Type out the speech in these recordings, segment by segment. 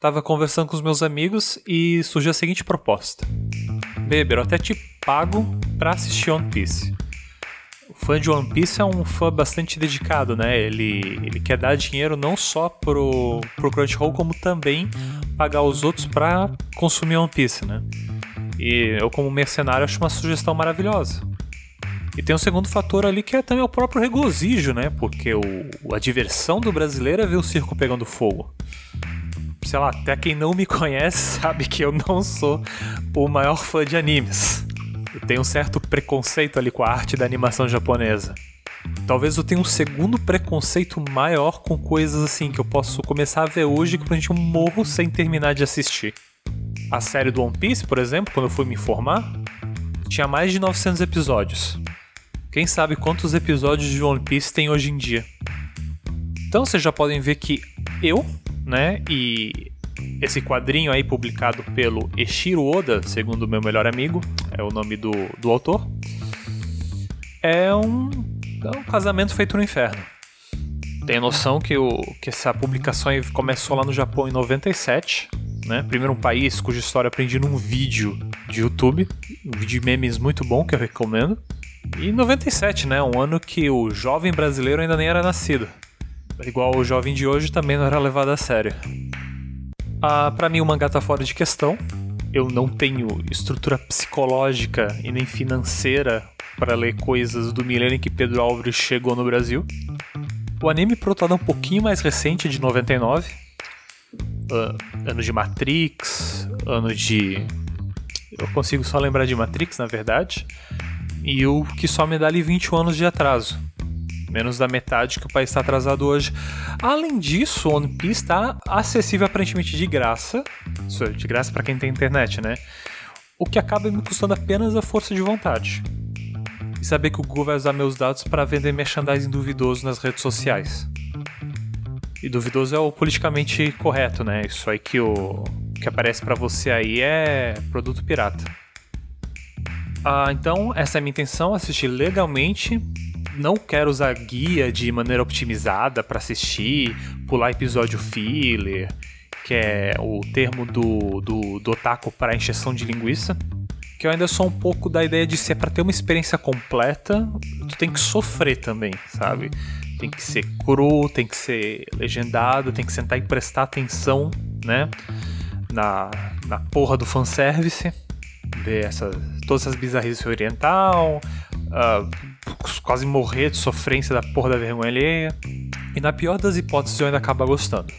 Tava conversando com os meus amigos e surgiu a seguinte proposta: Beber, eu até te pago pra assistir One Piece. O fã de One Piece é um fã bastante dedicado, né? Ele, ele quer dar dinheiro não só pro, pro Crunchyroll, como também pagar os outros pra consumir One Piece, né? E eu, como mercenário, acho uma sugestão maravilhosa. E tem um segundo fator ali que é também o próprio regozijo, né? Porque o, a diversão do brasileiro é ver o circo pegando fogo sei lá, até quem não me conhece sabe que eu não sou o maior fã de animes. Eu tenho um certo preconceito ali com a arte da animação japonesa. Talvez eu tenha um segundo preconceito maior com coisas assim que eu posso começar a ver hoje que a gente morro sem terminar de assistir. A série do One Piece, por exemplo, quando eu fui me informar, tinha mais de 900 episódios. Quem sabe quantos episódios de One Piece tem hoje em dia? Então vocês já podem ver que eu né? E esse quadrinho aí publicado pelo Eshiro Oda, segundo o meu melhor amigo, é o nome do, do autor, é um, é um casamento feito no inferno. Tem noção que, o, que essa publicação começou lá no Japão em 97, né? Primeiro um país cuja história aprendi num vídeo de YouTube, um vídeo de memes muito bom que eu recomendo. E 97, né? Um ano que o jovem brasileiro ainda nem era nascido igual o jovem de hoje, também não era levado a sério. Ah, para mim, o mangá tá fora de questão. Eu não tenho estrutura psicológica e nem financeira para ler coisas do milênio em que Pedro Álvares chegou no Brasil. O anime protado é um pouquinho mais recente, de 99. Uh, ano de Matrix, ano de. Eu consigo só lembrar de Matrix, na verdade. E o que só me dá ali 20 anos de atraso menos da metade que o país está atrasado hoje. Além disso, o One Piece está acessível aparentemente de graça, é de graça para quem tem internet, né? O que acaba me custando apenas a força de vontade. E saber que o Google vai usar meus dados para vender merchandising duvidoso nas redes sociais. E duvidoso é o politicamente correto, né? Isso aí que o que aparece para você aí é produto pirata. Ah, então, essa é a minha intenção, assistir legalmente não quero usar guia de maneira optimizada para assistir, pular episódio filler, que é o termo do, do, do otaku para encheção de linguiça. Que eu ainda sou um pouco da ideia de ser para ter uma experiência completa, tu tem que sofrer também, sabe? Tem que ser cru, tem que ser legendado, tem que sentar e prestar atenção, né? Na, na porra do fanservice. Ver essa, todas essas bizarrices oriental, uh, quase morrer de sofrência da porra da vergonha alheia. E na pior das hipóteses eu ainda acaba gostando.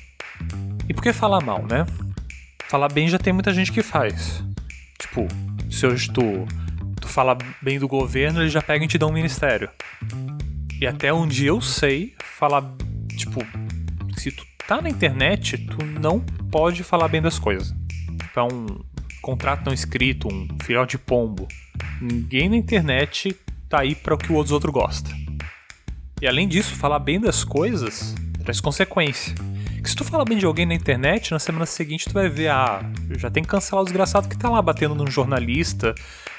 E por que falar mal, né? Falar bem já tem muita gente que faz. Tipo, se hoje tu, tu fala bem do governo, eles já pegam e te dão um ministério. E até onde eu sei, falar. Tipo, se tu tá na internet, tu não pode falar bem das coisas. É um contrato não escrito, um filhote de pombo. Ninguém na internet tá aí para o que o outro gosta. E além disso, falar bem das coisas traz consequência. Que se tu falar bem de alguém na internet, na semana seguinte tu vai ver, ah, já tem que cancelar o desgraçado que tá lá batendo num jornalista,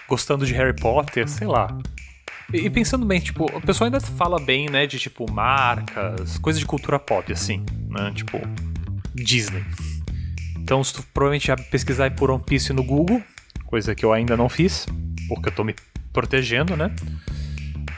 gostando de Harry Potter, sei lá. E, e pensando bem, tipo, o pessoal ainda fala bem, né, de tipo marcas, coisas de cultura pop, assim, né, tipo, Disney. Então, se tu provavelmente já pesquisar por One Piece no Google, coisa que eu ainda não fiz, porque eu tô me protegendo, né?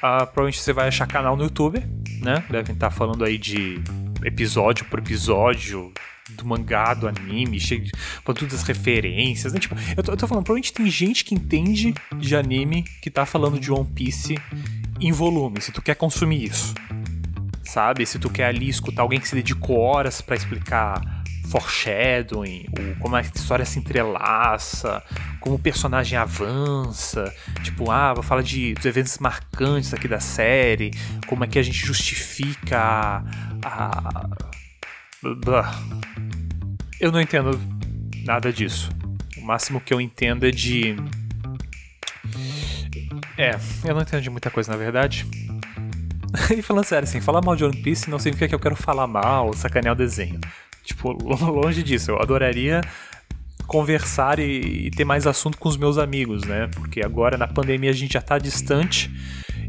Ah, provavelmente você vai achar canal no YouTube, né? Devem estar falando aí de episódio por episódio do mangá, do anime, cheio de todas as referências, né? Tipo, eu tô, eu tô, falando, provavelmente tem gente que entende de anime que tá falando de One Piece em volume, se tu quer consumir isso. Sabe? Se tu quer ali escutar alguém que se dedicou horas para explicar foreshadowing, o, como a história se entrelaça, como o personagem avança, tipo, ah, vou falar de, dos eventos marcantes aqui da série, como é que a gente justifica a. a... Eu não entendo nada disso. O máximo que eu entendo é de. É, eu não entendo de muita coisa na verdade. e falando sério, assim, falar mal de One Piece não significa que eu quero falar mal, sacanear o desenho. Tipo, longe disso. Eu adoraria conversar e, e, ter mais assunto com os meus amigos, né? Porque agora na pandemia a gente já tá distante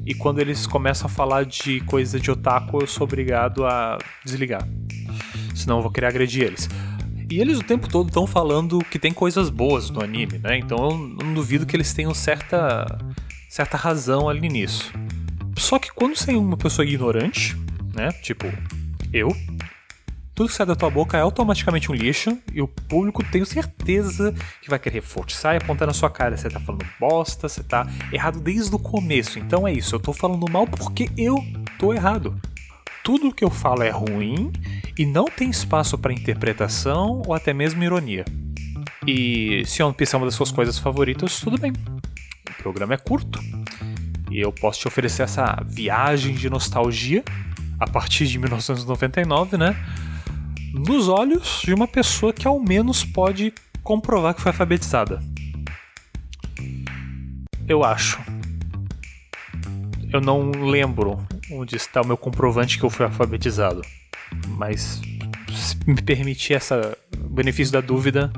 e quando eles começam a falar de coisa de otaku, eu sou obrigado a desligar. Senão eu vou querer agredir eles. E eles o tempo todo estão falando que tem coisas boas no anime, né? Então eu não duvido que eles tenham certa, certa razão ali nisso. Só que quando é uma pessoa ignorante, né? Tipo, eu, tudo que sai da tua boca é automaticamente um lixo e o público tenho certeza que vai querer forçar e apontar na sua cara. Você tá falando bosta, você tá errado desde o começo. Então é isso, eu tô falando mal porque eu tô errado. Tudo que eu falo é ruim e não tem espaço para interpretação ou até mesmo ironia. E se One Piece é uma das suas coisas favoritas, tudo bem. O programa é curto e eu posso te oferecer essa viagem de nostalgia a partir de 1999, né? Nos olhos de uma pessoa que ao menos pode comprovar que foi alfabetizada. Eu acho. Eu não lembro onde está o meu comprovante que eu fui alfabetizado. Mas se me permitir essa benefício da dúvida,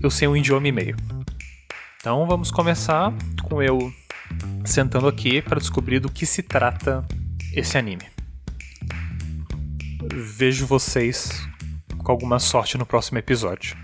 eu sei um idioma e meio. Então vamos começar com eu sentando aqui para descobrir do que se trata esse anime. Vejo vocês com alguma sorte no próximo episódio.